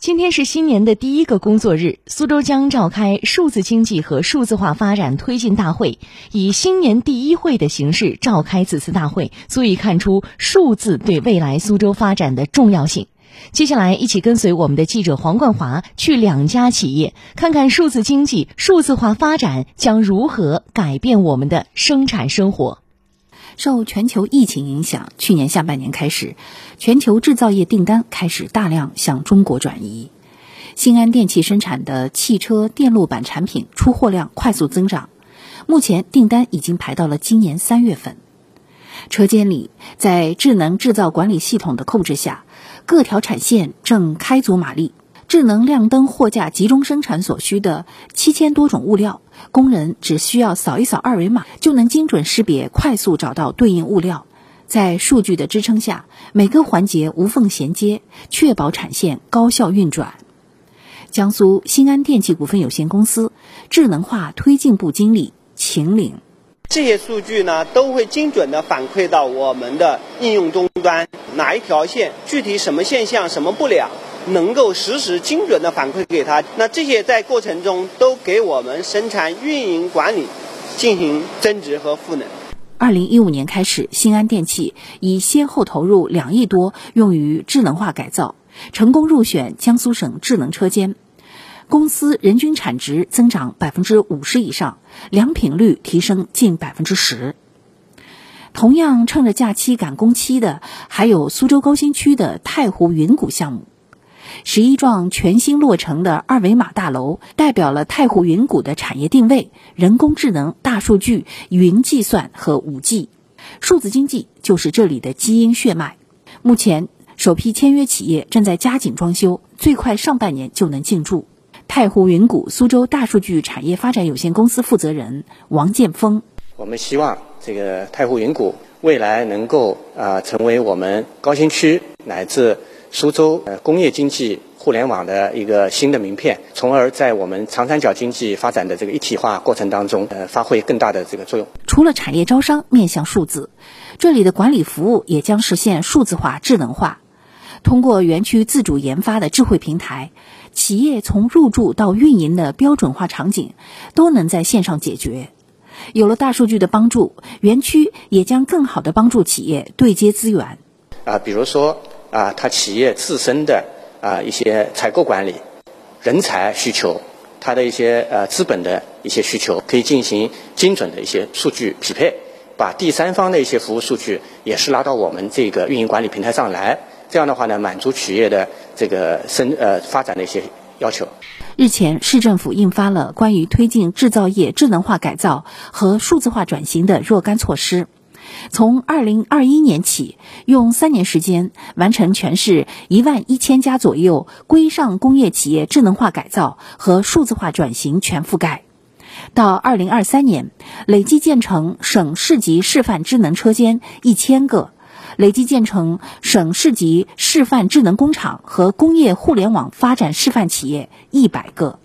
今天是新年的第一个工作日，苏州将召开数字经济和数字化发展推进大会，以新年第一会的形式召开此次大会，足以看出数字对未来苏州发展的重要性。接下来，一起跟随我们的记者黄冠华去两家企业，看看数字经济、数字化发展将如何改变我们的生产生活。受全球疫情影响，去年下半年开始，全球制造业订单开始大量向中国转移。新安电器生产的汽车电路板产品出货量快速增长，目前订单已经排到了今年三月份。车间里，在智能制造管理系统的控制下，各条产线正开足马力。智能亮灯货架集中生产所需的七千多种物料，工人只需要扫一扫二维码，就能精准识别，快速找到对应物料。在数据的支撑下，每个环节无缝衔接，确保产线高效运转。江苏新安电器股份有限公司智能化推进部经理秦岭：这些数据呢，都会精准的反馈到我们的应用终端，哪一条线具体什么现象、什么不良。能够实时精准的反馈给他，那这些在过程中都给我们生产运营管理进行增值和赋能。二零一五年开始，新安电器已先后投入两亿多用于智能化改造，成功入选江苏省智能车间，公司人均产值增长百分之五十以上，良品率提升近百分之十。同样趁着假期赶工期的，还有苏州高新区的太湖云谷项目。十一幢全新落成的二维码大楼，代表了太湖云谷的产业定位：人工智能、大数据、云计算和五 G，数字经济就是这里的基因血脉。目前，首批签约企业正在加紧装修，最快上半年就能进驻。太湖云谷苏州大数据产业发展有限公司负责人王建峰：我们希望这个太湖云谷未来能够啊，成为我们高新区乃至。苏州呃工业经济互联网的一个新的名片，从而在我们长三角经济发展的这个一体化过程当中，呃，发挥更大的这个作用。除了产业招商面向数字，这里的管理服务也将实现数字化、智能化。通过园区自主研发的智慧平台，企业从入驻到运营的标准化场景都能在线上解决。有了大数据的帮助，园区也将更好的帮助企业对接资源。啊，比如说。啊，它企业自身的啊一些采购管理、人才需求，它的一些呃资本的一些需求，可以进行精准的一些数据匹配，把第三方的一些服务数据也是拉到我们这个运营管理平台上来。这样的话呢，满足企业的这个生呃发展的一些要求。日前，市政府印发了关于推进制造业智能化改造和数字化转型的若干措施。从二零二一年起，用三年时间完成全市一万一千家左右规上工业企业智能化改造和数字化转型全覆盖。到二零二三年，累计建成省市级示范智能车间一千个，累计建成省市级示范智能工厂和工业互联网发展示范企业一百个。